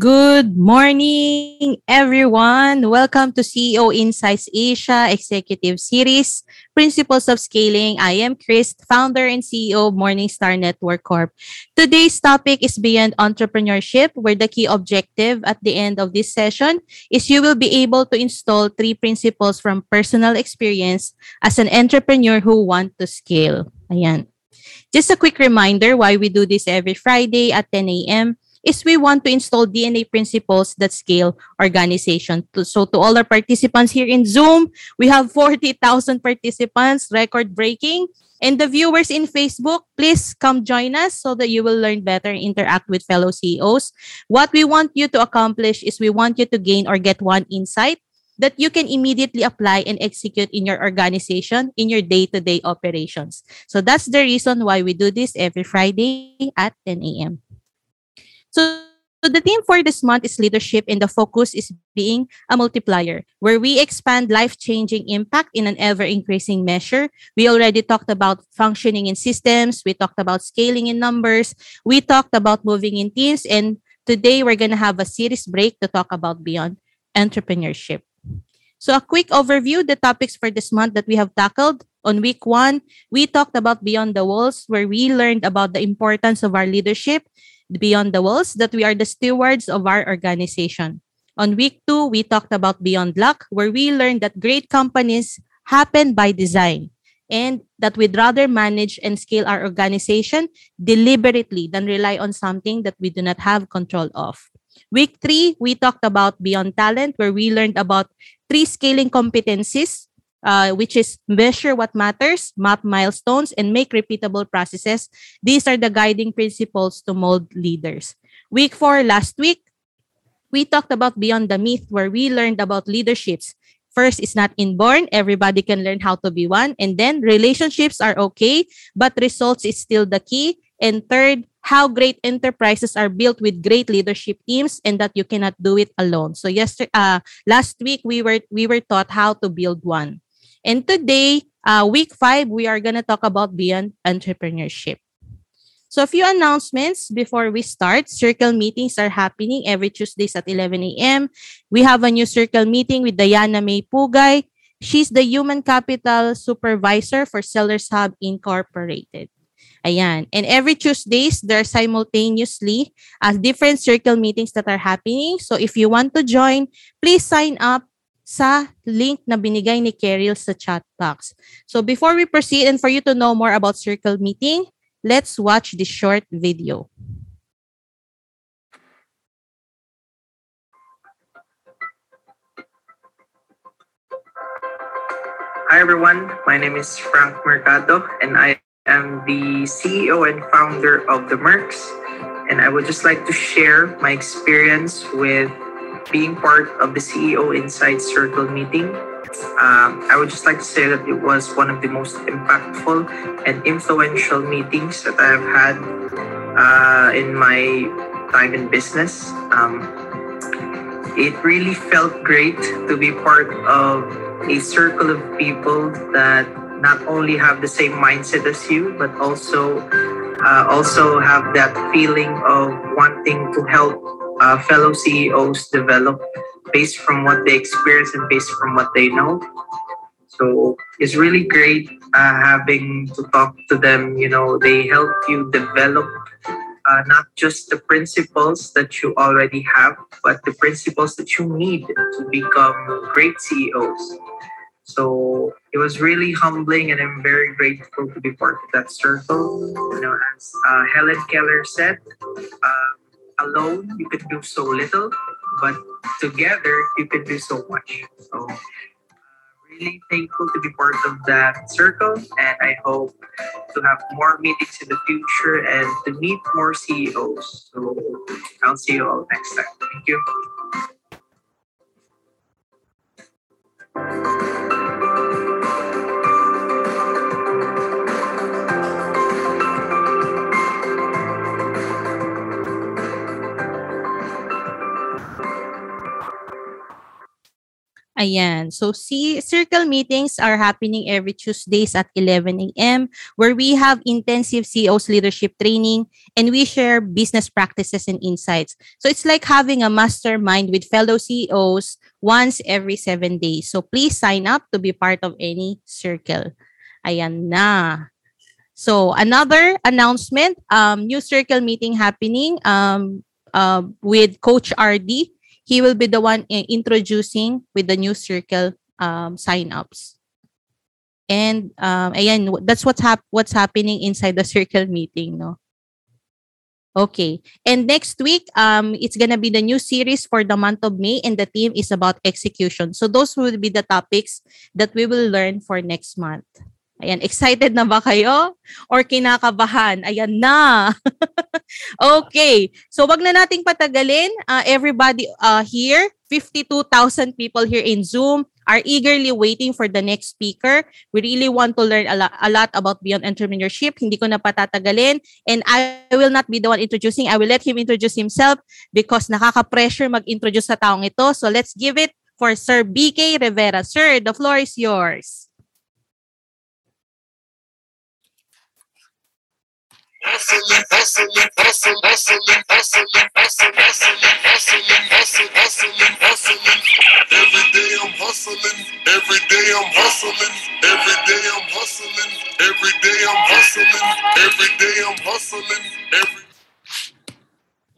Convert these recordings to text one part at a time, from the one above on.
Good morning, everyone. Welcome to CEO Insights Asia Executive Series, Principles of Scaling. I am Chris, founder and CEO of Morningstar Network Corp. Today's topic is beyond entrepreneurship, where the key objective at the end of this session is you will be able to install three principles from personal experience as an entrepreneur who want to scale. Ayan. Just a quick reminder why we do this every Friday at 10 a.m is we want to install DNA principles that scale organization. So to all our participants here in Zoom, we have 40,000 participants, record breaking. And the viewers in Facebook, please come join us so that you will learn better interact with fellow CEOs. What we want you to accomplish is we want you to gain or get one insight that you can immediately apply and execute in your organization in your day-to-day operations. So that's the reason why we do this every Friday at 10 a.m. So, so the theme for this month is leadership, and the focus is being a multiplier, where we expand life changing impact in an ever increasing measure. We already talked about functioning in systems, we talked about scaling in numbers, we talked about moving in teams, and today we're going to have a series break to talk about beyond entrepreneurship. So, a quick overview the topics for this month that we have tackled. On week one, we talked about Beyond the Walls, where we learned about the importance of our leadership Beyond the Walls that we are the stewards of our organization. On week two, we talked about Beyond Luck, where we learned that great companies happen by design and that we'd rather manage and scale our organization deliberately than rely on something that we do not have control of. Week three, we talked about Beyond Talent, where we learned about three scaling competencies uh, which is measure what matters, map milestones, and make repeatable processes. These are the guiding principles to mold leaders. Week four, last week, we talked about Beyond the Myth, where we learned about leaderships. First, it's not inborn. Everybody can learn how to be one. And then relationships are okay, but results is still the key. And third, how great enterprises are built with great leadership teams and that you cannot do it alone. So yesterday, uh, last week we were we were taught how to build one. And today, uh, week five, we are going to talk about beyond entrepreneurship. So a few announcements before we start. Circle meetings are happening every Tuesdays at 11 a.m. We have a new circle meeting with Diana May Pugay. She's the Human Capital Supervisor for Sellers Hub Incorporated. Ayan. And every Tuesdays, there are simultaneously uh, different circle meetings that are happening. So if you want to join, please sign up sa link na binigay ni sa chat box. So before we proceed and for you to know more about Circle Meeting, let's watch this short video. Hi everyone, my name is Frank Mercado and I am the CEO and founder of the Mercs and I would just like to share my experience with being part of the CEO Inside Circle meeting. Um, I would just like to say that it was one of the most impactful and influential meetings that I have had uh, in my time in business. Um, it really felt great to be part of a circle of people that not only have the same mindset as you, but also uh, also have that feeling of wanting to help uh, fellow CEOs develop based from what they experience and based from what they know. So it's really great uh, having to talk to them. You know, they help you develop uh, not just the principles that you already have, but the principles that you need to become great CEOs. So it was really humbling, and I'm very grateful to be part of that circle. You know, as uh, Helen Keller said, uh, alone you can do so little, but together you can do so much. So uh, really thankful to be part of that circle and I hope to have more meetings in the future and to meet more CEOs. So I'll see you all next time. Thank you. Ayan. So, see, circle meetings are happening every Tuesdays at 11 a.m. where we have intensive CEOs leadership training and we share business practices and insights. So, it's like having a mastermind with fellow CEOs once every seven days. So, please sign up to be part of any circle. Ayan na. So, another announcement, um, new circle meeting happening um, uh, with Coach RD he will be the one introducing with the new circle um, sign-ups. And um, ayan, that's what's hap- what's happening inside the circle meeting, no? Okay. And next week, um, it's gonna be the new series for the month of May, and the theme is about execution. So those will be the topics that we will learn for next month. Ayan, excited na ba kayo? Or kinakabahan? Ayan na. okay. So wag na nating patagalin. Uh, everybody uh, here, 52,000 people here in Zoom are eagerly waiting for the next speaker. We really want to learn a lot, a lot about Beyond Entrepreneurship. Hindi ko na patatagalin. And I will not be the one introducing. I will let him introduce himself because nakaka-pressure mag-introduce sa taong ito. So let's give it for Sir BK Rivera. Sir, the floor is yours.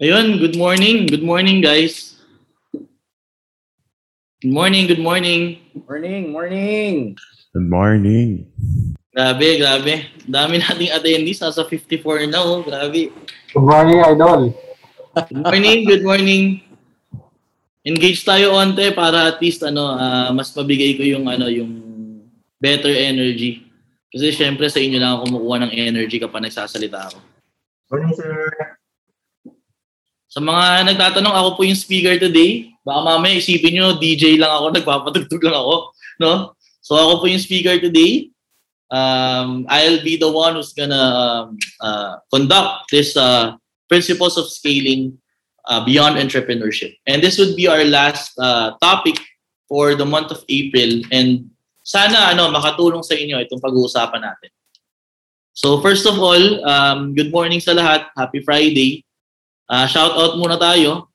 Ayun, good morning. Good morning, guys. Good morning, good morning. Morning, morning. Good morning. Grabe, grabe. Dami nating attendees. Nasa 54 na, oh. Grabe. Good morning, Idol. Good morning, good morning. Engage tayo onte para at least ano, uh, mas mabigay ko yung ano, yung better energy. Kasi syempre sa inyo lang ako kumukuha ng energy kapag nagsasalita ako. Morning, sir. Sa mga nagtatanong, ako po yung speaker today. Baka mamaya isipin nyo, DJ lang ako, nagpapatugtog lang ako. No? So ako po yung speaker today um, I'll be the one who's gonna um, uh, conduct this uh, principles of scaling uh, beyond entrepreneurship. And this would be our last uh, topic for the month of April. And sana ano makatulong sa inyo itong pag-uusapan natin. So first of all, um, good morning sa lahat. Happy Friday. Uh, shout out muna tayo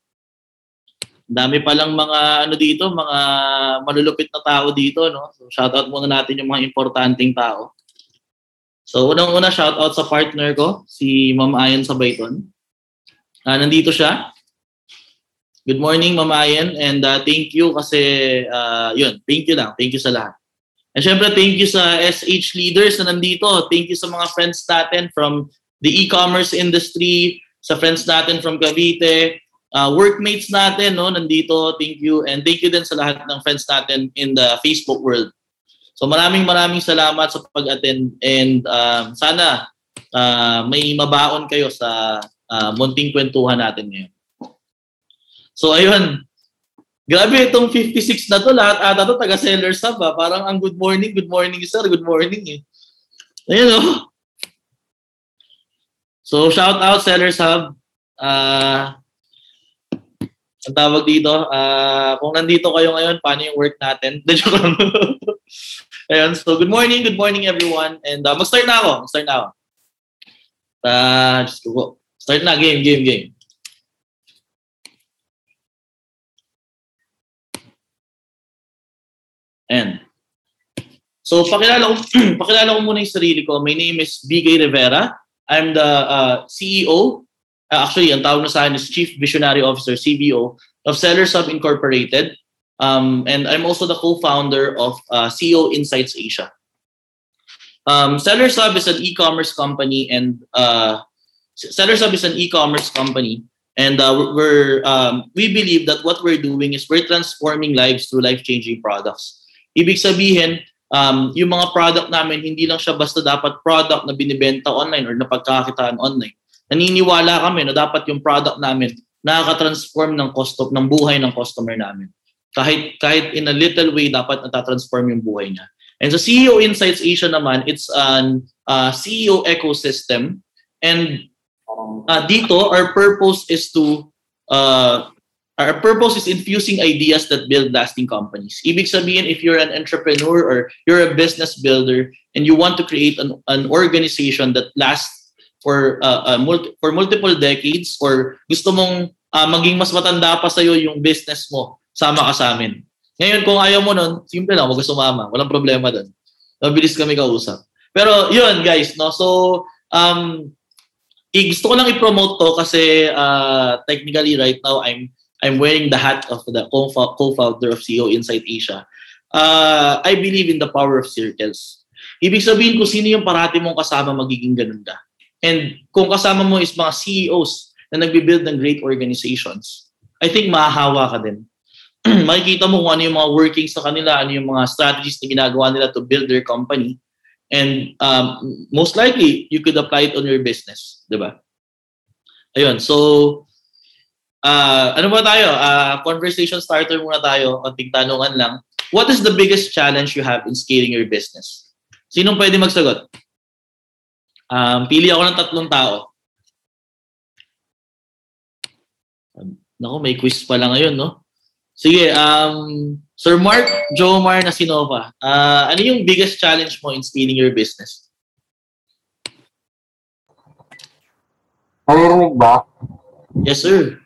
dami pa lang mga ano dito, mga malulupit na tao dito, no? So shout out muna natin yung mga importanteng tao. So unang-una shout out sa partner ko, si Ma'am Ayan Sabayton. Uh, nandito siya. Good morning, Ma'am Ayan, and uh, thank you kasi uh, yun, thank you lang. Thank you sa lahat. And syempre, thank you sa SH leaders na nandito. Thank you sa mga friends natin from the e-commerce industry, sa friends natin from Cavite, uh, workmates natin, no, nandito. Thank you. And thank you din sa lahat ng friends natin in the Facebook world. So maraming maraming salamat sa pag-attend and um, sana uh, may mabaon kayo sa uh, munting kwentuhan natin ngayon. So ayun, grabe itong 56 na to, lahat ata to taga Seller Sub ha? Parang ang good morning, good morning sir, good morning eh. Ayun oh. So shout out Seller Hub. Uh, ang tawag dito, uh, kung nandito kayo ngayon, paano yung work natin? Ayun, so good morning, good morning everyone. And uh, mag-start na ako, mag-start na ako. Uh, just go. Start na, game, game, game. And So pakilala ko pakilala ko muna yung sarili ko. My name is BK Rivera. I'm the uh, CEO uh, actually, ang tawag na sa akin is Chief Visionary Officer, CBO, of Sellers Hub Incorporated. Um, and I'm also the co-founder of uh, CEO Insights Asia. Um, Sellers Hub is an e-commerce company and uh, Sellers Hub is an e-commerce company and uh, we're um, we believe that what we're doing is we're transforming lives through life-changing products. Ibig sabihin, um, yung mga product namin, hindi lang siya basta dapat product na binibenta online or napagkakitaan online naniniwala kami na dapat yung product namin nakaka-transform ng cost of, ng buhay ng customer namin. Kahit kahit in a little way dapat natatransform yung buhay niya. And sa CEO Insights Asia naman, it's an uh, CEO ecosystem and uh, dito our purpose is to uh, our purpose is infusing ideas that build lasting companies. Ibig sabihin, if you're an entrepreneur or you're a business builder and you want to create an, an organization that lasts for uh, uh, multi, for multiple decades or gusto mong uh, maging mas matanda pa sa'yo yung business mo, sama ka sa amin. Ngayon, kung ayaw mo nun, simple lang, wag sumama. Walang problema doon. Mabilis kami kausap. Pero yun, guys, no? So, um, i- gusto ko lang i-promote to kasi uh, technically right now, I'm I'm wearing the hat of the co-founder of CEO Insight Asia. Uh, I believe in the power of circles. Ibig sabihin kung sino yung parati mong kasama magiging ganun ka. And kung kasama mo is mga CEOs na nagbi-build ng great organizations, I think mahahawa ka din. Makikita mo kung ano yung mga workings sa kanila, ano yung mga strategies na ginagawa nila to build their company. And um, most likely, you could apply it on your business. Di ba? Ayun. So, uh, ano ba tayo? Uh, conversation starter muna tayo. Konting tanungan lang. What is the biggest challenge you have in scaling your business? Sinong pwede magsagot? Um, pili ako ng tatlong tao. Nako, may quiz pala ngayon, no? Sige, um, Sir Mark Jomar Nasinova, uh, ano yung biggest challenge mo in scaling your business? Naririnig ba? Yes, sir.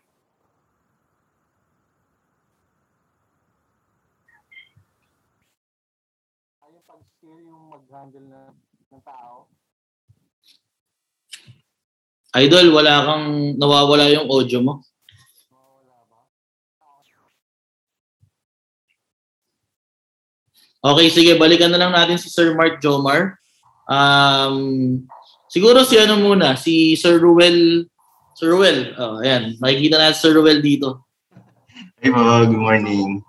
Yung pag-skill yung mag-handle na, ng tao. Idol, wala kang nawawala yung audio mo. Okay, sige, balikan na lang natin si Sir Mark Jomar. Um, siguro si ano muna, si Sir Ruel. Sir Ruel, oh, ayan, makikita natin Sir Ruel dito. Hey po, good morning.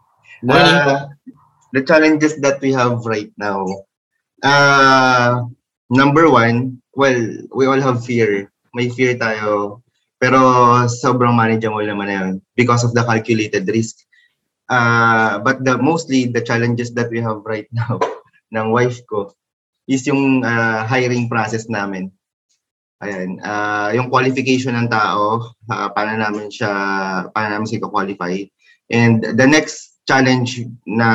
Morning. Uh, the challenges that we have right now. Uh, number one, well, we all have fear. May fear tayo. Pero sobrang manageable naman na yun because of the calculated risk. Uh, but the mostly the challenges that we have right now ng wife ko is yung uh, hiring process namin. Ayan, uh, yung qualification ng tao, uh, paano namin siya, paano namin siya qualify. And the next challenge na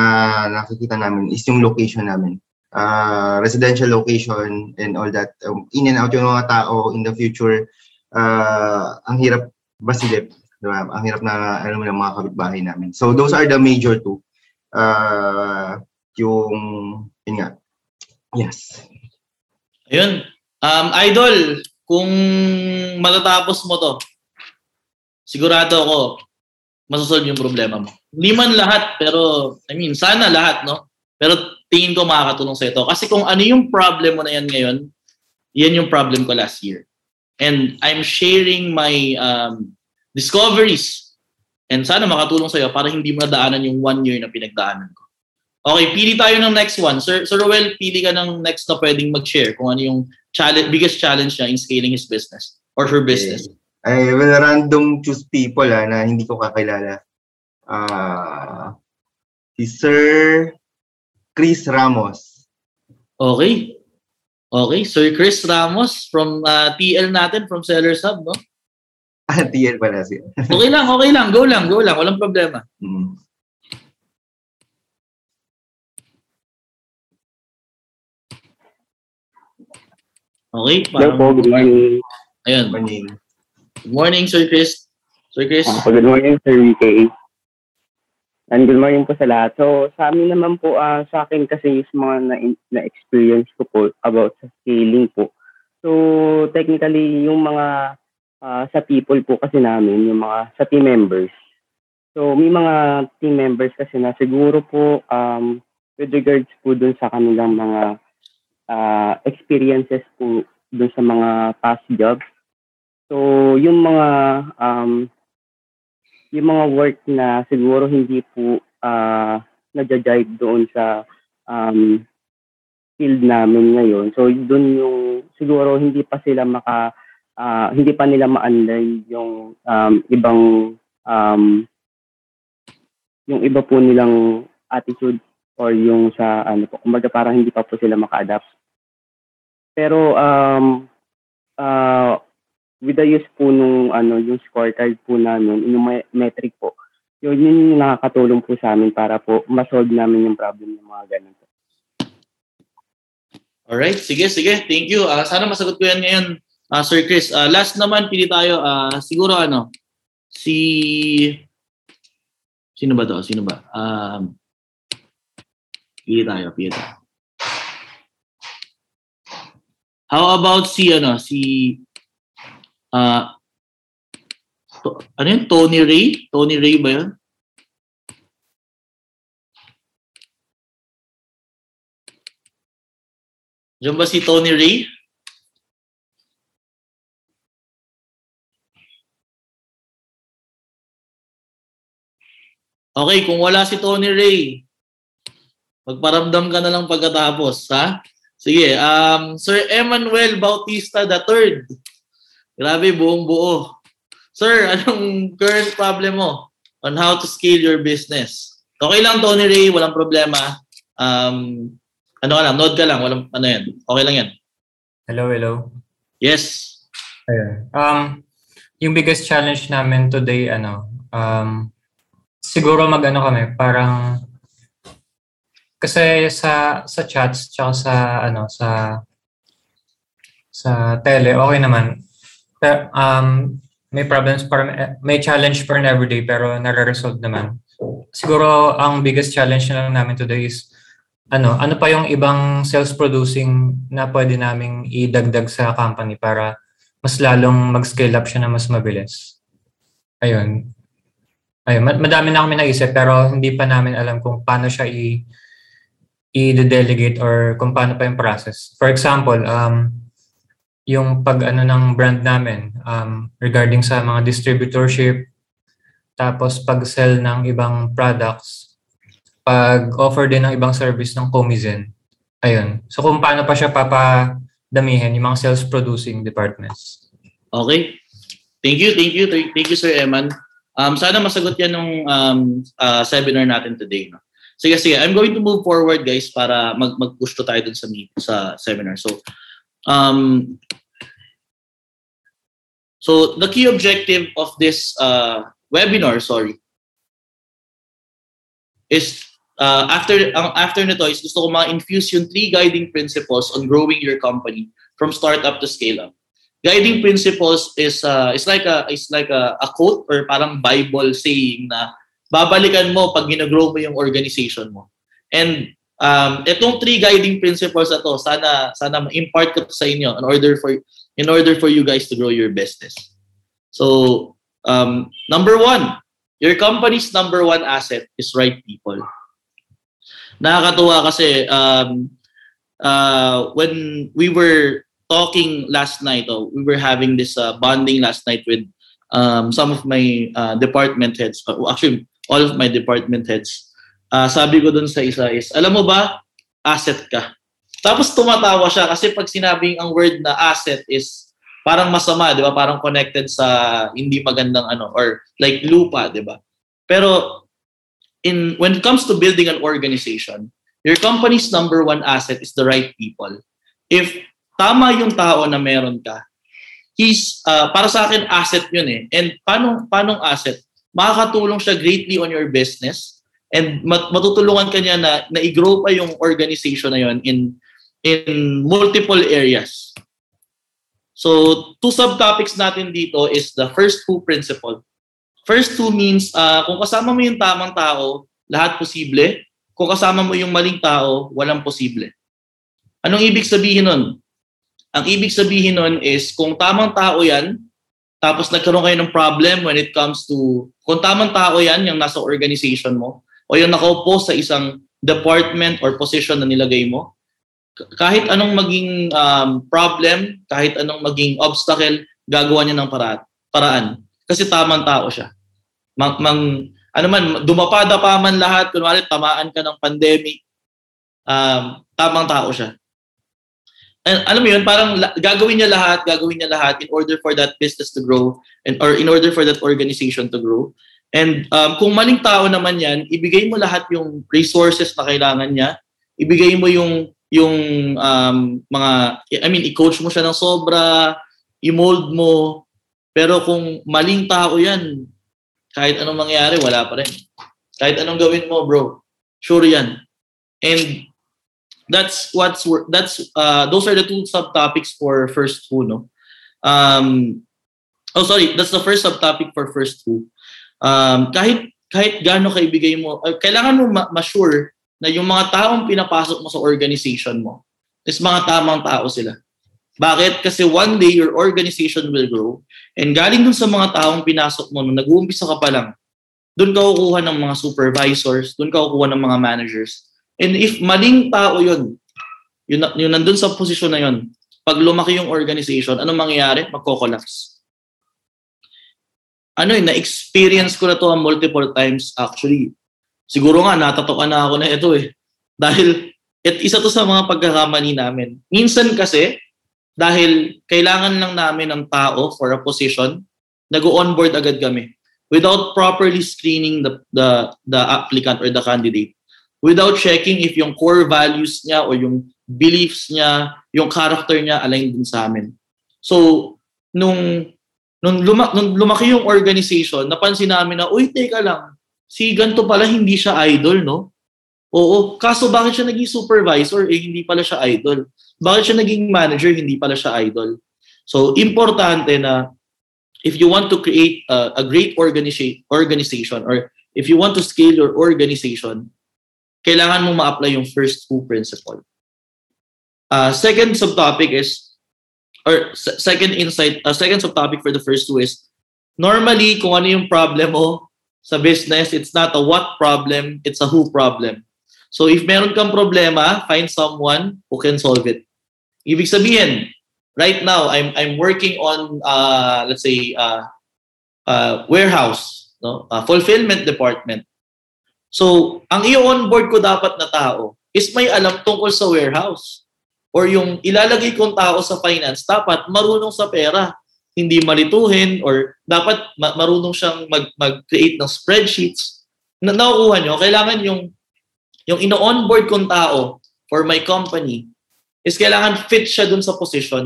nakikita namin is yung location namin. Uh, residential location and all that. Um, in and out yung mga tao in the future. Uh, ang hirap basilip. Diba? Ang hirap na mo ng mga kapitbahay namin. So those are the major two. Uh, yung, yun nga. Yes. Ayun. Um, Idol, kung matatapos mo to, sigurado ako, masasolve yung problema mo. Hindi man lahat, pero, I mean, sana lahat, no? Pero tingin ko makakatulong sa ito. Kasi kung ano yung problem mo na yan ngayon, yan yung problem ko last year. And I'm sharing my um, discoveries. And sana makatulong sa'yo para hindi mo nadaanan yung one year na pinagdaanan ko. Okay, pili tayo ng next one. Sir, Sir Roel, pili ka ng next na pwedeng mag-share kung ano yung challenge, biggest challenge niya in scaling his business or her business. I will random choose people ah, na hindi ko kakilala. Ah, si Sir Chris Ramos. Okay. Okay, Sir Chris Ramos from uh, TL natin, from Sellers Hub, no? Ah, TL pala siya. Okay lang, okay lang. Go lang, go lang. Walang problema. Mm. Okay, Hello po, parang, good morning. ayun. Morning. Good morning, Sir Chris. Sir Chris. Ah, good morning, Sir VK. And good morning po sa lahat. So, sa amin naman po, ah, sa akin kasi yung mga na- na-experience ko po about sa scaling po. So, technically, yung mga ah, sa people po kasi namin, yung mga sa team members. So, may mga team members kasi na siguro po um, with regards po dun sa kanilang mga ah, experiences po dun sa mga past jobs. So, yung mga um, yung mga work na siguro hindi po uh, nadja-jive doon sa um, field namin ngayon. So, doon yung siguro hindi pa sila maka ah, hindi pa nila ma-unlearn yung um, ibang um, yung iba po nilang attitude or yung sa ano po, kumbaga parang hindi pa po sila maka-adapt. Pero um, uh, with the use po nung ano yung scorecard po namin, yung me- metric po. yun, yun yung nakakatulong po sa amin para po masolve namin yung problem ng mga ganun. Alright, sige, sige. Thank you. Ah, sana masagot ko yan ngayon, ah, Sir Chris. Ah, last naman, pili tayo. ah, siguro ano, si... Sino ba to? Sino ba? Um, pili tayo, pili tayo. How about si, ano, si... ah to, ano yun? Tony Ray? Tony Ray ba yun? Diyan ba si Tony Ray? Okay, kung wala si Tony Ray, magparamdam ka na lang pagkatapos, ha? Sige, um, Sir Emmanuel Bautista III. Grabe, buong buo. Sir, anong current problem mo on how to scale your business? Okay lang, Tony Ray, walang problema. Um, ano ka lang, node ka lang, walang ano yan. Okay lang yan. Hello, hello. Yes. Ayun. Um, yung biggest challenge namin today, ano, um, siguro mag-ano kami, parang, kasi sa sa chats tsaka sa ano sa sa tele okay naman pero um may problems para may challenge pa rin everyday pero nare-resolve naman. Siguro ang biggest challenge na lang namin today is ano ano pa yung ibang sales producing na pwede naming idagdag sa company para mas lalong mag-scale up siya na mas mabilis? Ayun. Ayun mad- madami na kami naisip pero hindi pa namin alam kung paano siya i i-delegate or kung paano pa yung process. For example, um, yung pag ano ng brand namin um, regarding sa mga distributorship, tapos pag-sell ng ibang products, pag-offer din ng ibang service ng Comizen. Ayun. So kung paano pa siya papadamihin yung mga sales producing departments. Okay. Thank you, thank you, thank you Sir Eman. Um, sana masagot yan ng um, uh, seminar natin today. No? Sige, sige. I'm going to move forward guys para mag mag-push tayo dun sa sa seminar. So, um, so the key objective of this uh, webinar, sorry, is uh, after after nito is gusto ko ma-infuse yung three guiding principles on growing your company from startup to scale up. Guiding principles is uh, is like a is like a, a quote or parang Bible saying na babalikan mo pag ginagrow mo yung organization mo. And um, itong three guiding principles na to, sana, sana ma-impart ko sa inyo in order for in order for you guys to grow your business. So, um, number one, your company's number one asset is right people. Nakakatuwa kasi um, uh, when we were talking last night, oh, we were having this uh, bonding last night with um, some of my uh, department heads. Uh, actually, all of my department heads. Uh, sabi ko dun sa isa is, alam mo ba, asset ka. Tapos tumatawa siya kasi pag sinabing ang word na asset is parang masama, di ba? Parang connected sa hindi magandang ano, or like lupa, di ba? Pero in when it comes to building an organization, your company's number one asset is the right people. If tama yung tao na meron ka, he's, uh, para sa akin, asset yun eh. And paano, paano asset? makakatulong siya greatly on your business and mat- matutulungan ka niya na, na i-grow pa yung organization na yun in, in multiple areas. So, two subtopics natin dito is the first two principle. First two means, uh, kung kasama mo yung tamang tao, lahat posible. Kung kasama mo yung maling tao, walang posible. Anong ibig sabihin nun? Ang ibig sabihin nun is, kung tamang tao yan, tapos nagkaroon kayo ng problem when it comes to, kung tamang tao yan, yung nasa organization mo, o yung nakaupo sa isang department or position na nilagay mo, kahit anong maging um, problem, kahit anong maging obstacle, gagawa niya ng para- paraan. Kasi tamang tao siya. Mang, mang, ano man, dumapada pa man lahat, kunwari tamaan ka ng pandemic, um, tamang tao siya. And, alam mo yun, parang la- gagawin niya lahat, gagawin niya lahat in order for that business to grow and or in order for that organization to grow. And um, kung maling tao naman yan, ibigay mo lahat yung resources na kailangan niya, ibigay mo yung yung um, mga, I mean, i-coach mo siya ng sobra, i-mold mo, pero kung maling tao yan, Kahit anong mangyari, wala pa rin. Kahit anong gawin mo, bro, sure yan. And that's what's that's uh those are the two subtopics for first who, no? Um Oh, sorry, that's the first subtopic for first who. Um kahit kahit gaano kaibigay mo, uh, kailangan mo ma- ma-sure na yung mga taong pinapasok mo sa organization mo is mga tamang tao sila. Bakit? Kasi one day your organization will grow and galing dun sa mga taong pinasok mo nung nag-uumpisa ka pa lang, dun ka kukuha ng mga supervisors, dun ka kukuha ng mga managers. And if maling tao yun, yun, yun nandun sa posisyon na yun, pag lumaki yung organization, anong mangyayari? Magko-collapse. Ano yun, na-experience ko na to multiple times actually. Siguro nga, natatokan na ako na ito eh. Dahil at isa to sa mga pagkakamali namin. Minsan kasi, dahil kailangan lang namin ng tao for a position, nag-onboard agad kami without properly screening the, the, the applicant or the candidate. Without checking if yung core values niya or yung beliefs niya, yung character niya aligned din sa amin. So, nung, nung, luma, nung lumaki yung organization, napansin namin na, uy, teka lang, si ganto pala hindi siya idol, no? Oo, kaso bakit siya naging supervisor? Eh, hindi pala siya idol. Bakit siya naging manager? Hindi pala siya idol. So, importante na if you want to create a, a great organiza- organization or if you want to scale your organization, kailangan mo ma-apply yung first who principle. Uh, second subtopic is, or second insight, uh, second subtopic for the first two is, normally, kung ano yung problem mo sa business, it's not a what problem, it's a who problem. So if meron kang problema, find someone who can solve it. Ibig sabihin, right now I'm I'm working on uh let's say uh, uh warehouse, no? Uh, fulfillment department. So, ang i-onboard ko dapat na tao is may alam tungkol sa warehouse. Or yung ilalagay kong tao sa finance, dapat marunong sa pera. Hindi malituhin or dapat ma- marunong siyang mag- mag-create ng spreadsheets. Na nakukuha nyo, kailangan yung yung ino-onboard kong tao for my company is kailangan fit siya dun sa position.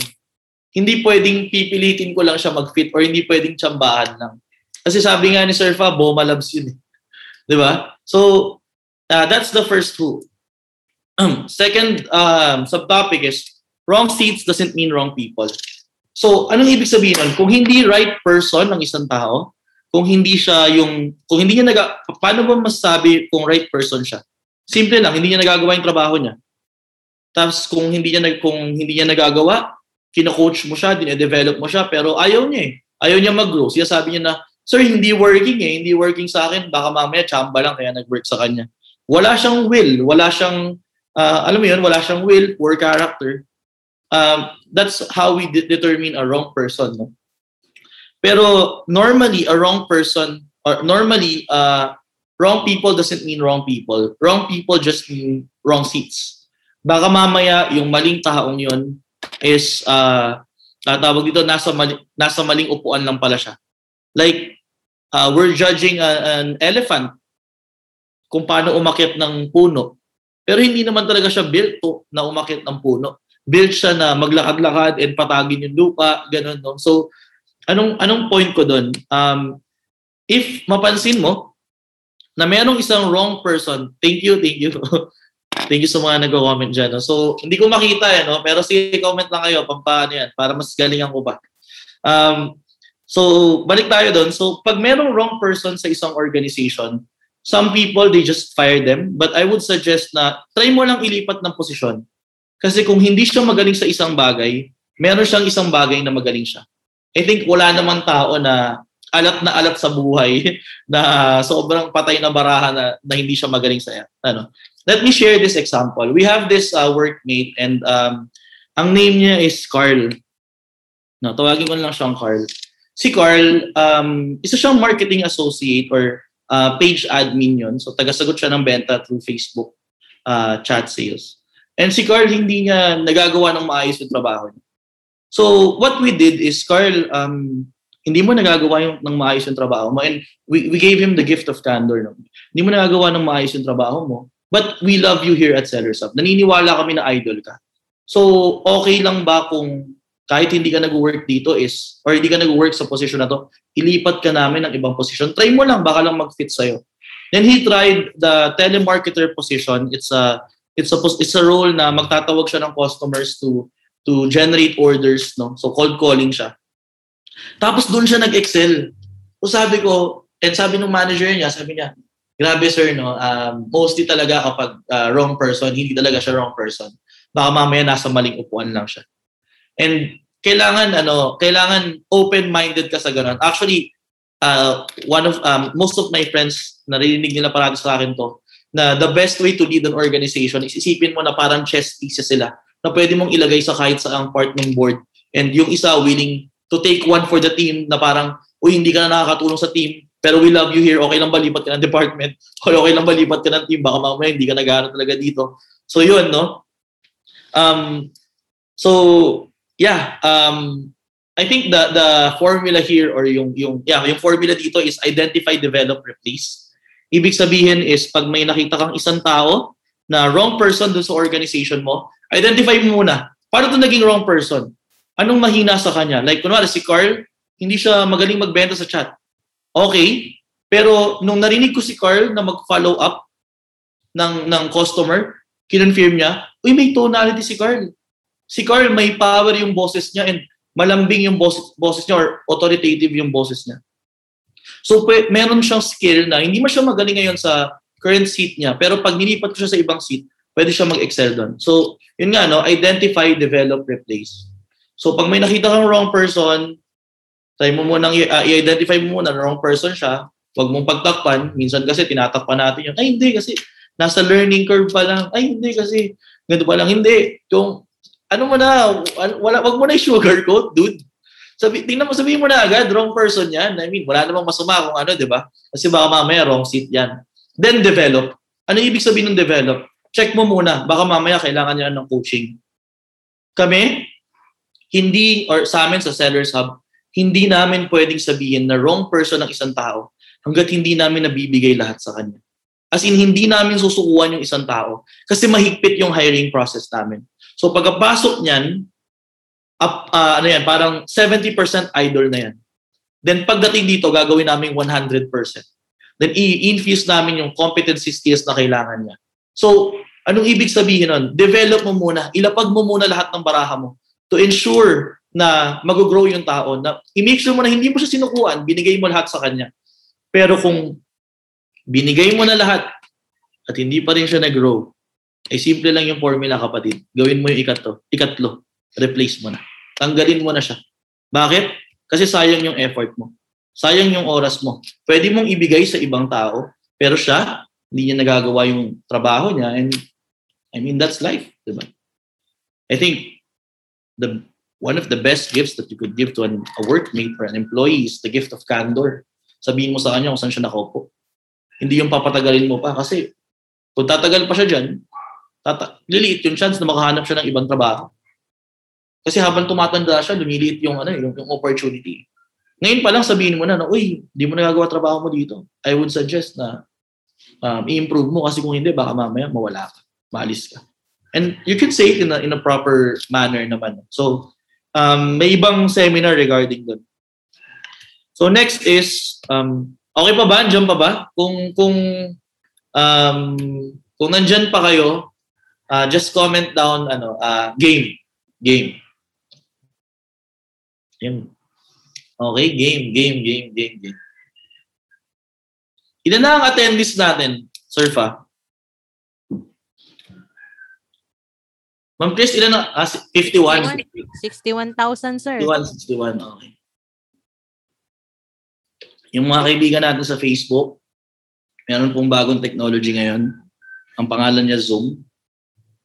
Hindi pwedeng pipilitin ko lang siya mag-fit or hindi pwedeng tsambahan lang. Kasi sabi nga ni Sir Fa, Boma Labs yun eh. Di ba? So, uh, that's the first who. Second um, subtopic is, wrong seats doesn't mean wrong people. So, anong ibig sabihin nun? Kung hindi right person ng isang tao, kung hindi siya yung, kung hindi niya naga, paano ba masasabi kung right person siya? Simple lang, hindi niya nagagawa yung trabaho niya. Tapos kung hindi niya nag kung hindi niya nagagawa, kino-coach mo siya, dine-develop mo siya, pero ayaw niya eh. Ayaw niya mag-grow. Siya sabi niya na, Sir, hindi working eh. Hindi working sa akin. Baka mamaya chamba lang kaya nag-work sa kanya. Wala siyang will. Wala siyang, uh, alam mo yun, wala siyang will, poor character. Um, that's how we de- determine a wrong person. No? Pero normally, a wrong person, or normally, uh, wrong people doesn't mean wrong people. Wrong people just mean wrong seats. Baka mamaya, yung maling taong yun is, uh, tawag dito, nasa, mali, nasa maling upuan lang pala siya. Like, uh, we're judging a, an elephant kung paano umakyat ng puno. Pero hindi naman talaga siya built to na umakyat ng puno. Built siya na maglakad-lakad and patagin yung lupa, ganun. No? So, anong anong point ko doon? Um, if mapansin mo na mayroong isang wrong person, thank you, thank you. thank you sa mga nag-comment dyan. No? So, hindi ko makita yan, no? pero sige, comment lang kayo, pampaano yan, para mas galingan ko ba. Um, So, balik tayo doon. So, pag merong wrong person sa isang organization, some people, they just fire them. But I would suggest na try mo lang ilipat ng posisyon. Kasi kung hindi siya magaling sa isang bagay, meron siyang isang bagay na magaling siya. I think wala naman tao na alat na alat sa buhay na sobrang patay na baraha na, na hindi siya magaling sa ano. Let me share this example. We have this uh, workmate and um, ang name niya is Carl. No, tawagin ko lang siyang Carl si Carl, um, isa siyang marketing associate or uh, page admin yun. So, tagasagot siya ng benta through Facebook uh, chat sales. And si Carl, hindi niya nagagawa ng maayos yung trabaho niya. So, what we did is, Carl, um, hindi mo nagagawa yung, ng maayos yung trabaho mo. And we, we gave him the gift of candor. No? Hindi mo nagagawa ng maayos yung trabaho mo. But we love you here at Sellers Up. Naniniwala kami na idol ka. So, okay lang ba kung kahit hindi ka nag-work dito is, or hindi ka nag-work sa position na to, ilipat ka namin ng ibang position. Try mo lang, baka lang mag-fit sa'yo. Then he tried the telemarketer position. It's a it's a it's a role na magtatawag siya ng customers to to generate orders, no? So cold calling siya. Tapos doon siya nag-excel. So sabi ko, and sabi ng manager niya, sabi niya, grabe sir, no? Um, mostly talaga kapag uh, wrong person, hindi talaga siya wrong person. Baka mamaya nasa maling upuan lang siya. And kailangan ano, kailangan open-minded ka sa ganun. Actually, uh, one of um, most of my friends narinig nila parati sa akin to na the best way to lead an organization is isipin mo na parang chess pieces sila na pwede mong ilagay sa kahit saang part ng board. And yung isa willing to take one for the team na parang uy hindi ka na nakakatulong sa team pero we love you here. Okay lang ba lipat ka ng department? O okay lang ba lipat ka ng team? Baka mamaya hindi ka nagana talaga dito. So yun no? Um so yeah, um, I think the the formula here or yung yung yeah, yung formula dito is identify, develop, replace. Ibig sabihin is pag may nakita kang isang tao na wrong person dun sa organization mo, identify mo muna. Paano to naging wrong person? Anong mahina sa kanya? Like kunwari si Carl, hindi siya magaling magbenta sa chat. Okay, pero nung narinig ko si Carl na mag-follow up ng ng customer, kinonfirm niya, uy may tonality si Carl si Carl may power yung boses niya and malambing yung boses, boses niya or authoritative yung boses niya. So pwe, meron siyang skill na hindi man siya magaling ngayon sa current seat niya pero pag nilipat ko siya sa ibang seat, pwede siya mag-excel doon. So yun nga no, identify, develop, replace. So pag may nakita kang wrong person, try mo muna uh, i-identify mo muna na wrong person siya. Huwag mong pagtakpan. Minsan kasi tinatakpan natin yun. Ay hindi kasi nasa learning curve pa lang. Ay hindi kasi ganito pa lang. Hindi. Kung ano mo na, wala, wag mo na i-sugarcoat, dude. Sabi, tingnan mo, sabihin mo na agad, wrong person yan. I mean, wala namang masama kung ano, di ba? Kasi baka mamaya wrong seat yan. Then develop. Ano ibig sabihin ng develop? Check mo muna. Baka mamaya kailangan niya ng coaching. Kami, hindi, or sa amin sa Sellers Hub, hindi namin pwedeng sabihin na wrong person ng isang tao hanggat hindi namin nabibigay lahat sa kanya. As in, hindi namin susukuan yung isang tao kasi mahigpit yung hiring process namin. So pagkapasok niyan, up, uh, ano yan, parang 70% idol na yan. Then pagdating dito, gagawin namin 100%. Then i-infuse namin yung competency skills na kailangan niya. So, anong ibig sabihin nun? Develop mo muna, ilapag mo muna lahat ng baraha mo to ensure na mag-grow yung tao, na i-make sure mo na hindi mo siya sinukuan, binigay mo lahat sa kanya. Pero kung binigay mo na lahat at hindi pa rin siya nag-grow, ay simple lang yung formula kapatid. Gawin mo yung ikatlo. Ikatlo. Replace mo na. Tanggalin mo na siya. Bakit? Kasi sayang yung effort mo. Sayang yung oras mo. Pwede mong ibigay sa ibang tao, pero siya, hindi niya nagagawa yung trabaho niya. And I mean, that's life. Diba? I think the one of the best gifts that you could give to an, a workmate or an employee is the gift of candor. Sabihin mo sa kanya kung saan siya nakaupo. Hindi yung papatagalin mo pa kasi kung tatagal pa siya dyan, tata- liliit yung chance na makahanap siya ng ibang trabaho. Kasi habang tumatanda siya, lumiliit yung, ano, yung, yung opportunity. Ngayon pa lang sabihin mo na, na uy, di mo nagagawa trabaho mo dito. I would suggest na um, i-improve mo kasi kung hindi, baka mamaya mawala ka, maalis ka. And you can say it in a, in a proper manner naman. So, um, may ibang seminar regarding doon. So next is, um, okay pa ba? Andiyan pa ba? Kung, kung, um, kung nandyan pa kayo, uh, just comment down ano uh, game game Yan. okay game game game game game ilan na ang attendees natin surfa Ma'am Chris, ilan na? Ah, 51. 61,000, sir. 61, 61, okay. Yung mga kaibigan natin sa Facebook, meron pong bagong technology ngayon. Ang pangalan niya Zoom.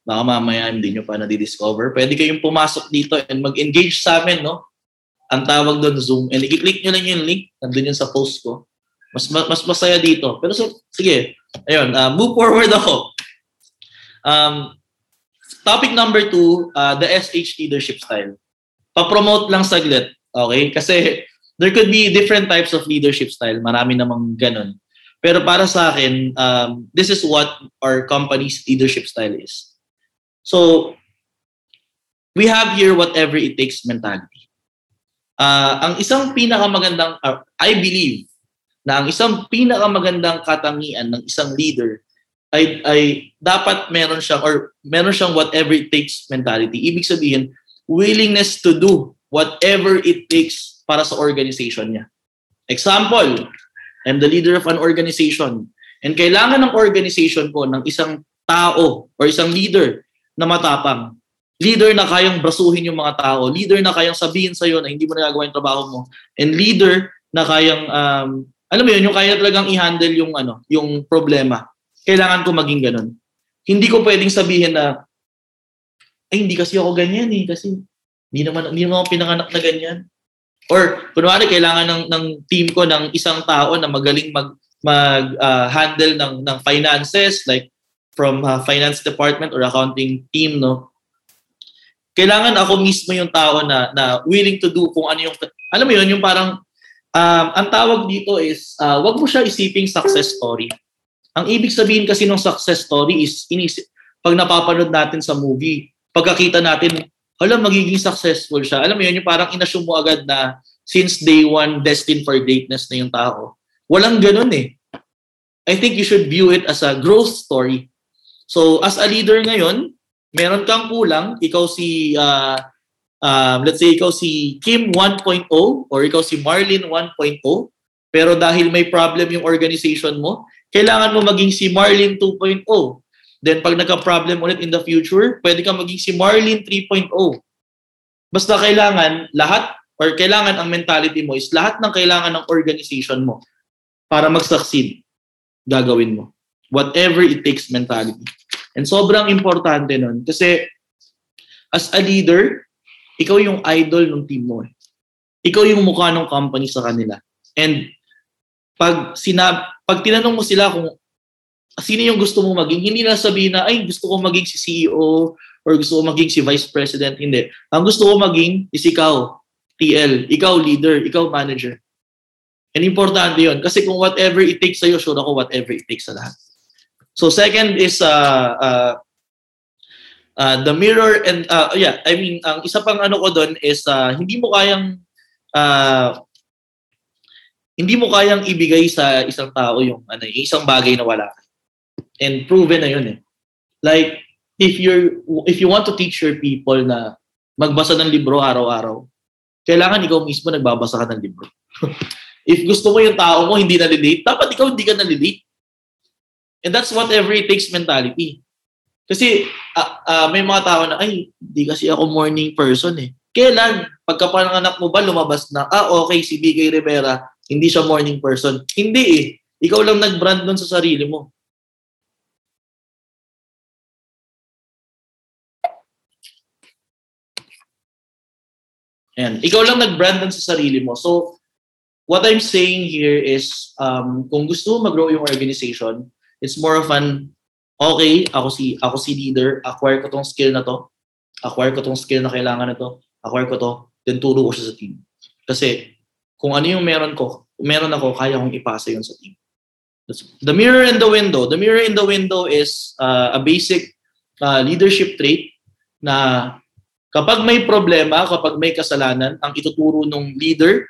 Baka mamaya hindi nyo pa na-discover. Pwede kayong pumasok dito and mag-engage sa amin, no? Ang tawag doon Zoom. And i-click nyo lang yung link. Nandun yun sa post ko. Mas, mas masaya dito. Pero so, sige. Ayun, uh, move forward ako. Um, topic number two, uh, the SH leadership style. Pa-promote lang saglit. Okay? Kasi there could be different types of leadership style. Marami namang ganun. Pero para sa akin, um, this is what our company's leadership style is. So, we have here whatever it takes mentality. Uh, ang isang pinakamagandang, uh, I believe, na ang isang pinakamagandang katangian ng isang leader ay, ay dapat meron siyang or meron siyang whatever it takes mentality. Ibig sabihin, willingness to do whatever it takes para sa organization niya. Example, I'm the leader of an organization and kailangan ng organization ko ng isang tao or isang leader na matapang. Leader na kayang brasuhin yung mga tao. Leader na kayang sabihin sa'yo na hindi mo nagagawa yung trabaho mo. And leader na kayang, um, alam mo yun, yung kaya talagang i-handle yung, ano, yung problema. Kailangan ko maging ganun. Hindi ko pwedeng sabihin na, ay, hindi kasi ako ganyan eh. Kasi hindi naman, hindi naman ako pinanganak na ganyan. Or, kunwari, kailangan ng, ng team ko ng isang tao na magaling mag, mag uh, handle ng, ng finances, like from uh, finance department or accounting team, no? kailangan ako mismo yung tao na na willing to do kung ano yung alam mo yun yung parang um, ang tawag dito is uh, wag mo siya isiping success story. Ang ibig sabihin kasi ng success story is inisip pag napapanood natin sa movie, pagkakita natin, hala magiging successful siya. Alam mo yun, yung parang inassume mo agad na since day one, destined for greatness na yung tao. Walang ganun eh. I think you should view it as a growth story. So as a leader ngayon, meron kang kulang, ikaw si, uh, uh, let's say ikaw si Kim 1.0 or ikaw si Marlin 1.0, pero dahil may problem yung organization mo, kailangan mo maging si Marlin 2.0. Then pag nagka-problem ulit in the future, pwede kang maging si Marlin 3.0. Basta kailangan lahat or kailangan ang mentality mo is lahat ng kailangan ng organization mo para mag-succeed, gagawin mo. Whatever it takes mentality. And sobrang importante nun. Kasi as a leader, ikaw yung idol ng team mo. Eh. Ikaw yung mukha ng company sa kanila. And pag sinab pag tinanong mo sila kung sino yung gusto mo maging, hindi na sabihin na, ay, gusto ko maging si CEO or gusto ko maging si Vice President. Hindi. Ang gusto ko maging is ikaw, TL, ikaw leader, ikaw manager. And importante yon Kasi kung whatever it takes sa'yo, sure ako whatever it takes sa lahat. So second is uh, uh, uh, the mirror and uh, yeah, I mean ang isa pang ano ko doon is uh, hindi mo kayang uh, hindi mo kayang ibigay sa isang tao yung ano yung isang bagay na wala. And proven na yun eh. Like if you're if you want to teach your people na magbasa ng libro araw-araw, kailangan ikaw mismo nagbabasa ka ng libro. if gusto mo yung tao mo hindi na-relate, dapat ikaw hindi ka na-relate. And that's whatever it takes mentality. Kasi uh, uh, may mga tao na, ay, hindi kasi ako morning person eh. Kailan? Pagkapanganak mo ba, lumabas na, ah, okay, si BK Rivera, hindi siya morning person. Hindi eh. Ikaw lang nag-brand nun sa sarili mo. Ayan. Ikaw lang nag-brand nun sa sarili mo. So, what I'm saying here is, um, kung gusto mo mag-grow yung organization, It's more of an, okay, ako si, ako si leader, acquire ko tong skill na to, acquire ko tong skill na kailangan na to, acquire ko to, then turo ko siya sa team. Kasi kung ano yung meron ko, meron ako, kaya kong ipasa yun sa team. The mirror in the window. The mirror in the window is uh, a basic uh, leadership trait na kapag may problema, kapag may kasalanan, ang ituturo ng leader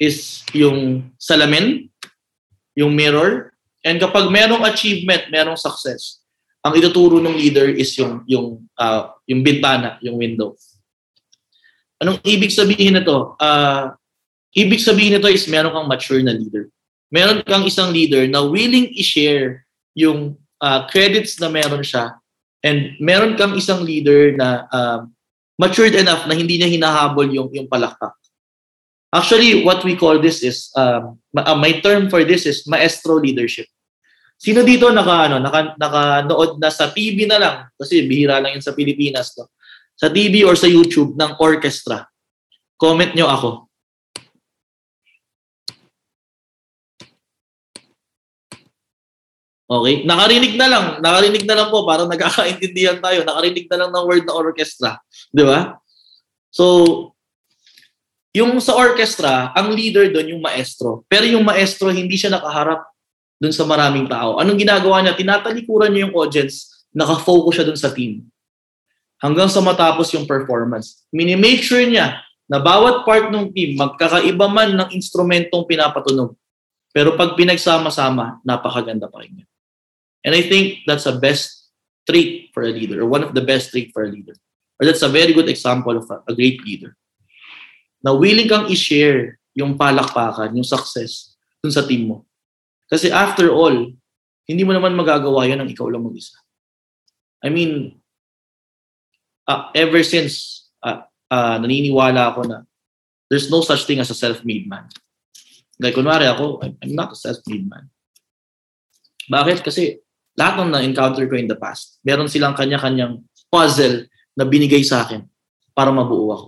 is yung salamin, yung mirror, And kapag merong achievement, merong success, ang ituturo ng leader is yung yung uh, yung bintana, yung window. Anong ibig sabihin nito? Uh, ibig sabihin nito is meron kang mature na leader. Meron kang isang leader na willing i-share yung uh, credits na meron siya and meron kang isang leader na uh, matured enough na hindi niya hinahabol yung yung palakpak. Actually, what we call this is, um, uh, my term for this is maestro leadership. Sino dito naka, ano, naka, nakanood na sa TV na lang? Kasi bihira lang yun sa Pilipinas. No? Sa TV or sa YouTube ng orchestra. Comment nyo ako. Okay? Nakarinig na lang. Nakarinig na lang po. Parang nagkakaintindihan tayo. Nakarinig na lang ng word na orchestra. Di ba? So, yung sa orchestra, ang leader doon yung maestro. Pero yung maestro, hindi siya nakaharap doon sa maraming tao. Anong ginagawa niya? Tinatalikuran niya yung audience, nakafocus siya doon sa team. hanggang sa matapos yung performance. Mini-make sure niya na bawat part ng team, magkakaiba man ng instrumentong pinapatunog. Pero pag pinagsama-sama, napakaganda pa rin. And I think that's a best trait for a leader, or one of the best trait for a leader. Or that's a very good example of a, a great leader. Na willing kang i-share yung palakpakan, yung success dun sa team mo. Kasi after all, hindi mo naman magagawa yan ng ikaw lang mag-isa. I mean, uh, ever since uh, uh, naniniwala ako na there's no such thing as a self-made man. Like, kunwari ako, I'm not a self-made man. Bakit? Kasi lahat ng na-encounter ko in the past, meron silang kanya-kanyang puzzle na binigay sa akin para mabuo ako.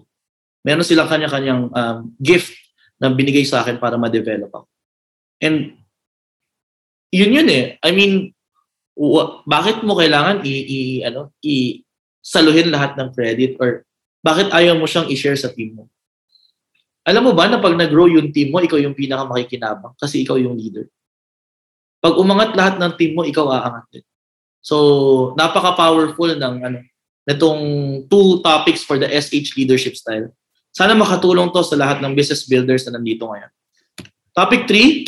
Meron silang kanya-kanyang um, gift na binigay sa akin para ma-develop ako. And yun yun eh. I mean, wa- bakit mo kailangan i, i ano, i saluhin lahat ng credit or bakit ayaw mo siyang i-share sa team mo? Alam mo ba na pag nag-grow yung team mo, ikaw yung pinaka makikinabang kasi ikaw yung leader. Pag umangat lahat ng team mo, ikaw aangat din. So, napaka-powerful ng ano, nitong two topics for the SH leadership style. Sana makatulong to sa lahat ng business builders na nandito ngayon. Topic 3,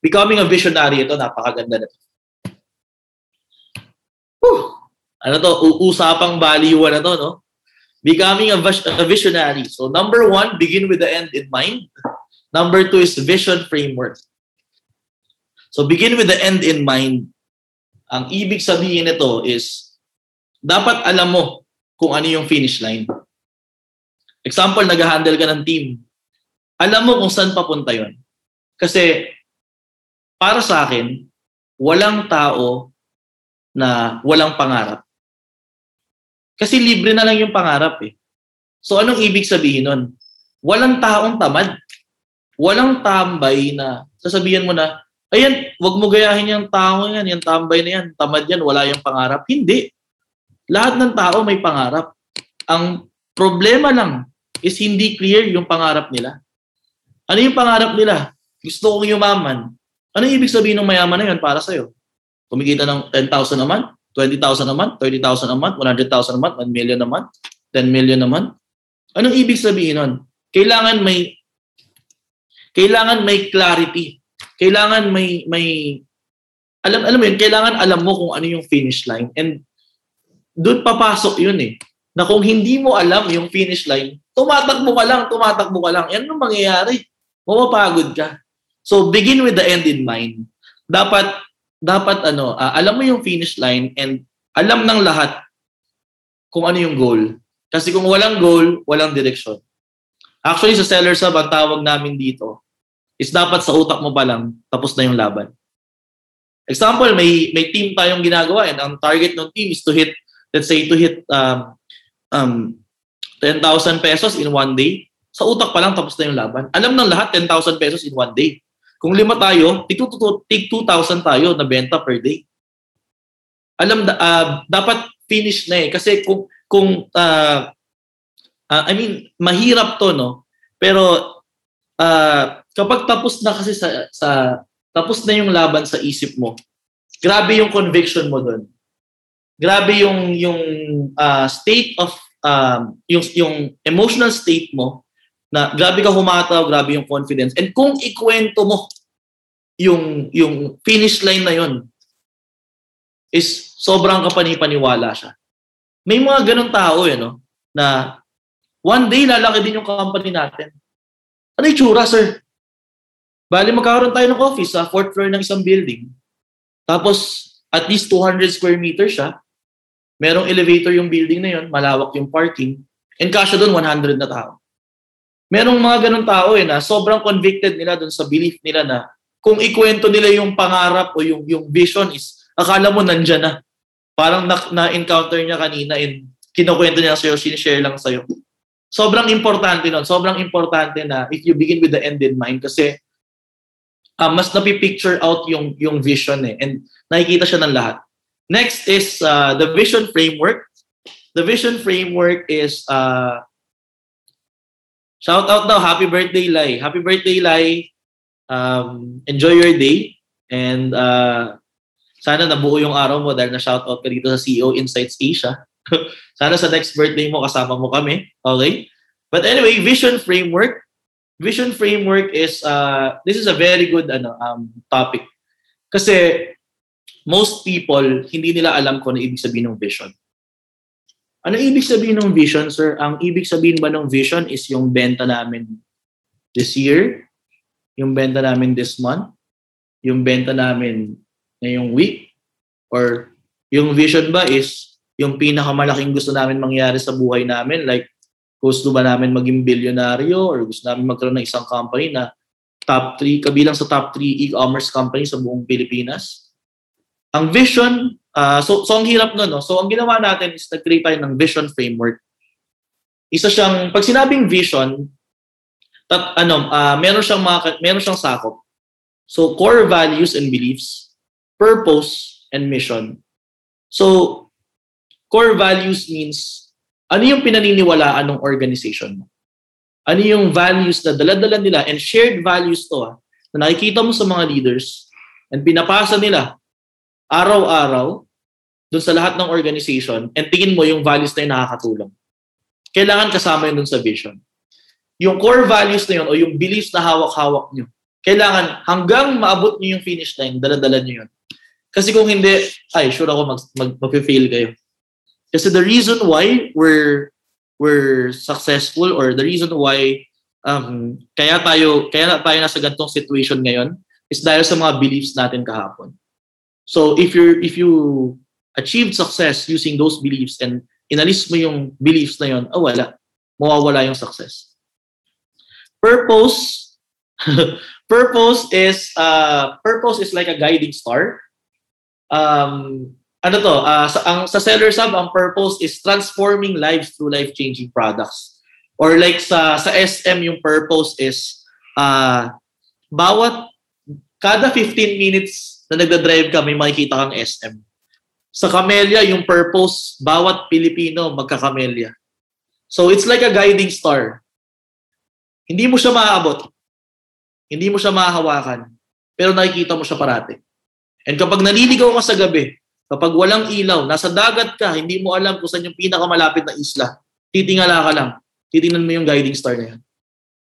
becoming a visionary. Ito, napakaganda na to. Whew! Ano to, uusapang baliwan na to, no? Becoming a, a visionary. So number one, begin with the end in mind. Number two is vision framework. So begin with the end in mind. Ang ibig sabihin nito is, dapat alam mo kung ano yung finish line. Example, nag-handle ka ng team. Alam mo kung saan papunta yon. Kasi, para sa akin, walang tao na walang pangarap. Kasi libre na lang yung pangarap eh. So anong ibig sabihin nun? Walang taong tamad. Walang tambay na sasabihin mo na, ayan, wag mo gayahin yung tao yan, yung tambay na yan, tamad yan, wala yung pangarap. Hindi. Lahat ng tao may pangarap. Ang problema lang is hindi clear yung pangarap nila. Ano yung pangarap nila? Gusto kong yumaman. Ano ibig sabihin ng mayaman na yun para sa'yo? Kumikita ng 10,000 a month, 20,000 a month, 30,000 a month, 100,000 a month, 1 million a month, 10 million a month. Anong ibig sabihin nun? Kailangan may kailangan may clarity. Kailangan may may alam alam mo yun, kailangan alam mo kung ano yung finish line and doon papasok yun eh. Na kung hindi mo alam yung finish line, tumatakbo ka lang, tumatakbo ka lang. Yan ang mangyayari. Mapapagod ka. So begin with the end in mind. Dapat dapat ano, uh, alam mo yung finish line and alam ng lahat kung ano yung goal. Kasi kung walang goal, walang direction. Actually, sa seller sub, ang tawag namin dito is dapat sa utak mo pa lang, tapos na yung laban. Example, may may team tayong ginagawa and ang target ng team is to hit, let's say, to hit um, um, 10,000 pesos in one day. Sa utak pa lang, tapos na yung laban. Alam ng lahat, 10,000 pesos in one day. Kung lima tayo, tig 2,000 tayo na benta per day. Alam, uh, dapat finish na eh. Kasi kung, kung uh, uh, I mean, mahirap to, no? Pero uh, kapag tapos na kasi sa, sa tapos na yung laban sa isip mo, grabe yung conviction mo doon. Grabe yung yung uh, state of um, yung yung emotional state mo na grabe ka humataw, grabe yung confidence. And kung ikwento mo yung yung finish line na yon is sobrang kapanipaniwala siya. May mga ganong tao eh, no? Na one day lalaki din yung company natin. Ano yung tsura, sir? Bali, magkakaroon tayo ng office sa fourth floor ng isang building. Tapos, at least 200 square meters siya. Merong elevator yung building na yon, malawak yung parking. And kasya doon, 100 na tao. Merong mga ganong tao eh na sobrang convicted nila doon sa belief nila na kung ikwento nila yung pangarap o yung, yung vision is, akala mo nandyan na. Parang na, na-encounter niya kanina and kinukwento niya sa'yo, sinishare lang sa'yo. Sobrang importante nun. Sobrang importante na if you begin with the end in mind kasi uh, mas napipicture out yung, yung vision eh. And nakikita siya ng lahat. Next is uh, the vision framework. The vision framework is uh, shout out daw, happy birthday, Lai. Happy birthday, Lai. Um, enjoy your day. And uh, sana nabuo yung araw mo dahil na shout out ka dito sa CEO Insights Asia. Sana sa next birthday mo kasama mo kami. Okay? But anyway, vision framework. Vision framework is uh this is a very good ano um topic. Kasi most people hindi nila alam kung ano ibig sabihin ng vision. Ano ibig sabihin ng vision, sir? Ang ibig sabihin ba ng vision is yung benta namin this year, yung benta namin this month, yung benta namin ngayong week, or yung vision ba is yung pinakamalaking gusto namin mangyari sa buhay namin, like gusto ba namin maging bilyonaryo or gusto namin magkaroon ng isang company na top 3, kabilang sa top 3 e-commerce company sa buong Pilipinas. Ang vision, uh, so, so ang hirap nun, no? So ang ginawa natin is nag-create tayo ng vision framework. Isa siyang, pag sinabing vision, tat, ano, uh, meron siyang mga, meron siyang sakop. So core values and beliefs, purpose and mission. So core values means ano yung pinaniniwalaan ng organization mo? Ano yung values na daladala nila and shared values to ah, na nakikita mo sa mga leaders and pinapasa nila araw-araw dun sa lahat ng organization and tingin mo yung values na yung nakakatulong. Kailangan kasama yun dun sa vision. Yung core values na yun o yung beliefs na hawak-hawak nyo, kailangan hanggang maabot nyo yung finish line, daladala nyo yun. Kasi kung hindi, ay, sure ako mag, mag, mag-fail kayo. Kasi the reason why we're we're successful or the reason why um, kaya tayo kaya tayo nasa ganitong situation ngayon is dahil sa mga beliefs natin kahapon. So if you if you achieved success using those beliefs and inalis mo yung beliefs na yon, oh wala. Mawawala yung success. Purpose purpose is uh purpose is like a guiding star. Um ano to, uh, sa, ang, sa Seller Hub, ang purpose is transforming lives through life-changing products. Or like sa, sa SM, yung purpose is uh, bawat, kada 15 minutes na nagda-drive ka, may makikita kang SM. Sa Camellia, yung purpose, bawat Pilipino magka-Camellia. So it's like a guiding star. Hindi mo siya maaabot. Hindi mo siya mahahawakan. Pero nakikita mo siya parati. And kapag naliligaw ka sa gabi, Kapag walang ilaw, nasa dagat ka, hindi mo alam kung saan yung pinakamalapit na isla, titingala ka lang. Titingnan mo yung guiding star na yan.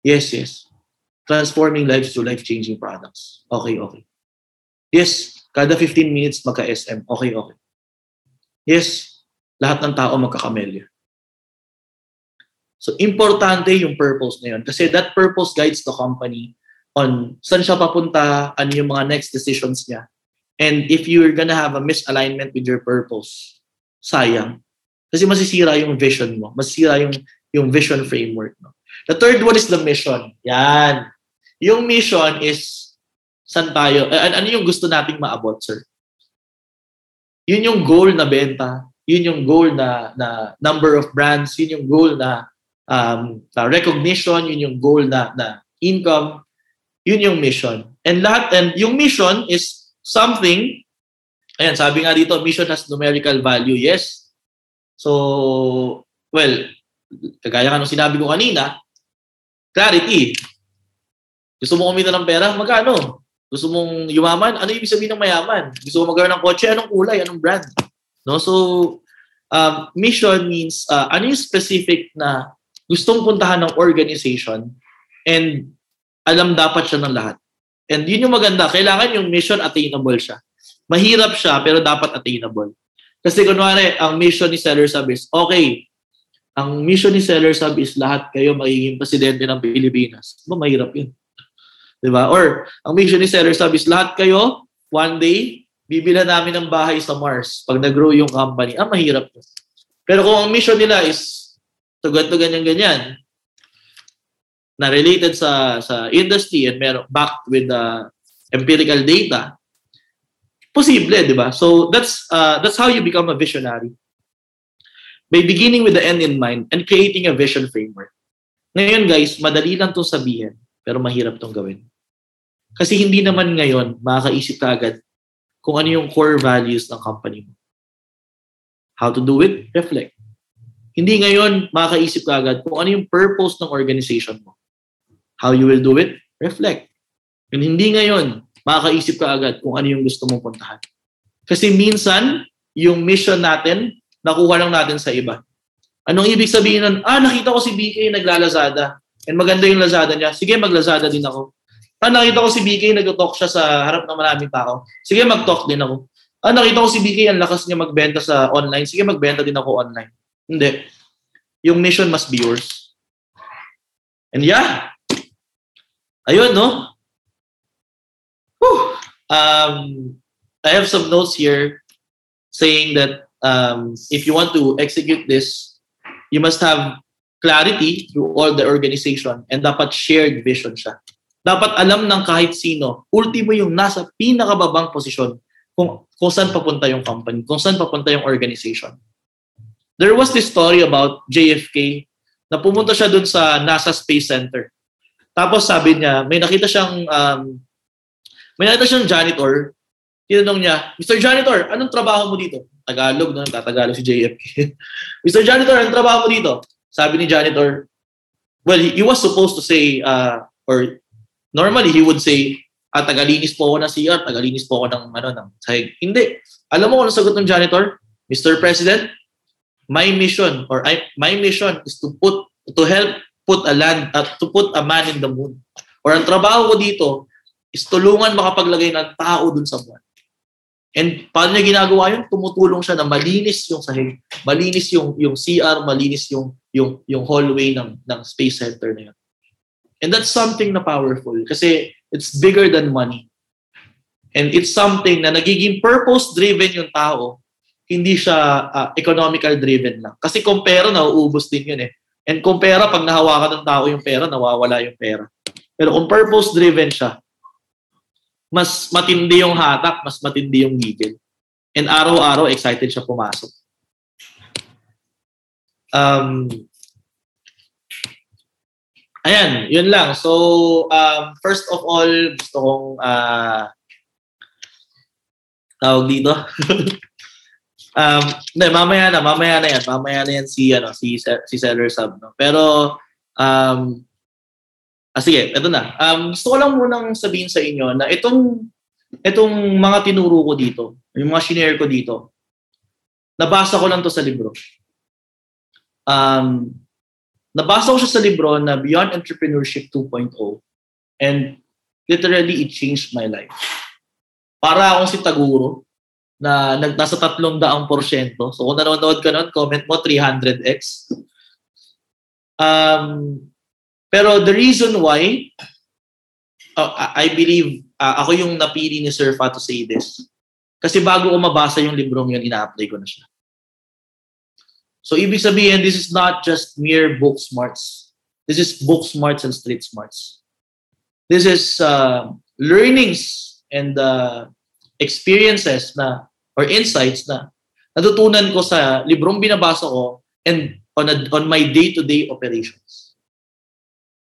Yes, yes. Transforming lives to life-changing products. Okay, okay. Yes, kada 15 minutes magka-SM. Okay, okay. Yes, lahat ng tao magkakamelya. So, importante yung purpose na yun. Kasi that purpose guides the company on saan siya papunta, ano yung mga next decisions niya, And if you're gonna have a misalignment with your purpose, sayang. Kasi masisira yung vision mo. Masisira yung, yung vision framework mo. The third one is the mission. Yan. Yung mission is, saan tayo? Uh, ano yung gusto nating maabot, sir? Yun yung goal na benta. Yun yung goal na, na number of brands. Yun yung goal na, um, na recognition. Yun yung goal na, na income. Yun yung mission. And lahat, and yung mission is something, ayan, sabi nga dito, mission has numerical value. Yes. So, well, kagaya nga nung sinabi ko kanina, clarity. Gusto mo kumita ng pera? Magkano? Gusto mong yumaman? Ano ibig sabihin ng mayaman? Gusto mo magkaroon ng kotse? Anong kulay? Anong brand? No? So, um, mission means uh, ano yung specific na gustong puntahan ng organization and alam dapat siya ng lahat. And yun yung maganda. Kailangan yung mission attainable siya. Mahirap siya, pero dapat attainable. Kasi kunwari, ang mission ni Seller Sub is, okay, ang mission ni Seller Sub is lahat kayo magiging presidente ng Pilipinas. Ba, mahirap yun. Diba? Or, ang mission ni Seller Sub is lahat kayo, one day, bibila namin ng bahay sa Mars pag nag-grow yung company. Ah, mahirap. Pero kung ang mission nila is to ganito, ganyan, ganyan, na related sa sa industry and meron backed with the empirical data posible di ba so that's uh, that's how you become a visionary by beginning with the end in mind and creating a vision framework ngayon guys madali lang tong sabihin pero mahirap tong gawin kasi hindi naman ngayon makakaisip ka agad kung ano yung core values ng company mo how to do it reflect hindi ngayon makakaisip ka agad kung ano yung purpose ng organization mo How you will do it? Reflect. And hindi ngayon, makakaisip ka agad kung ano yung gusto mong puntahan. Kasi minsan, yung mission natin nakuha lang natin sa iba. Anong ibig sabihin nun? Ah, nakita ko si BK naglalazada. And maganda yung Lazada niya. Sige, maglazada din ako. Ah, nakita ko si BK nag-talk siya sa harap ng maraming tao. Sige, mag-talk din ako. Ah, nakita ko si BK, ang lakas niya magbenta sa online. Sige, magbenta din ako online. Hindi. Yung mission must be yours. And yeah. Ayun, no? Um, I have some notes here saying that um, if you want to execute this, you must have clarity through all the organization and dapat shared vision siya. Dapat alam ng kahit sino, ultimo yung nasa pinakababang posisyon kung, kung saan papunta yung company, kung saan papunta yung organization. There was this story about JFK na pumunta siya dun sa NASA Space Center. Tapos sabi niya, may nakita siyang um, may nakita siyang janitor. Tinanong niya, Mr. Janitor, anong trabaho mo dito? Tagalog, no? Tatagalog si JFK. Mr. Janitor, anong trabaho mo dito? Sabi ni janitor, well, he, he was supposed to say, uh, or normally he would say, ah, tagalinis po ako ng CR, tagalinis po ako ng, ano, ng sahig. Hindi. Alam mo kung ano sagot ng janitor? Mr. President, my mission, or I, my mission is to put, to help put a land, uh, to put a man in the moon. Or ang trabaho ko dito is tulungan makapaglagay ng tao dun sa buwan. And paano niya ginagawa yun? Tumutulong siya na malinis yung sahig, malinis yung yung CR, malinis yung yung yung hallway ng ng space center na yun. And that's something na powerful kasi it's bigger than money. And it's something na nagiging purpose-driven yung tao, hindi siya uh, economical-driven lang. Kasi kung pera, nauubos din yun eh. And kung pera, pag nahawakan ng tao yung pera, nawawala yung pera. Pero kung purpose-driven siya, mas matindi yung hatak, mas matindi yung gigil. And araw-araw, excited siya pumasok. Um, ayan, yun lang. So, um, first of all, gusto kong uh, tawag dito. um, hindi, mamaya na, mamaya na yan. Mamaya na yan si, ano, si, si Seller Sub. No? Pero, um, Ah, sige, ito na. Um, gusto ko lang munang sabihin sa inyo na itong itong mga tinuro ko dito, yung mga shinare ko dito, nabasa ko lang to sa libro. Um, nabasa ko siya sa libro na Beyond Entrepreneurship 2.0 and literally it changed my life. Para akong si Taguro na nasa tatlong daang porsyento. So kung nanonood ka nun, comment mo 300x. Um, pero the reason why, uh, I believe, uh, ako yung napili ni Sir Fa to say this. Kasi bago ko mabasa yung librong yun, ina-apply ko na siya. So ibig sabihin, this is not just mere book smarts. This is book smarts and street smarts. This is uh, learnings and uh, experiences na or insights na natutunan ko sa librong binabasa ko and on, a, on my day-to-day operations.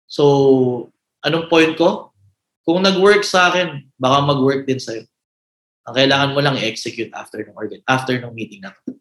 So, anong point ko? Kung nag-work sa akin, baka mag-work din sa'yo. Ang kailangan mo lang i-execute after ng organ, after ng meeting na to.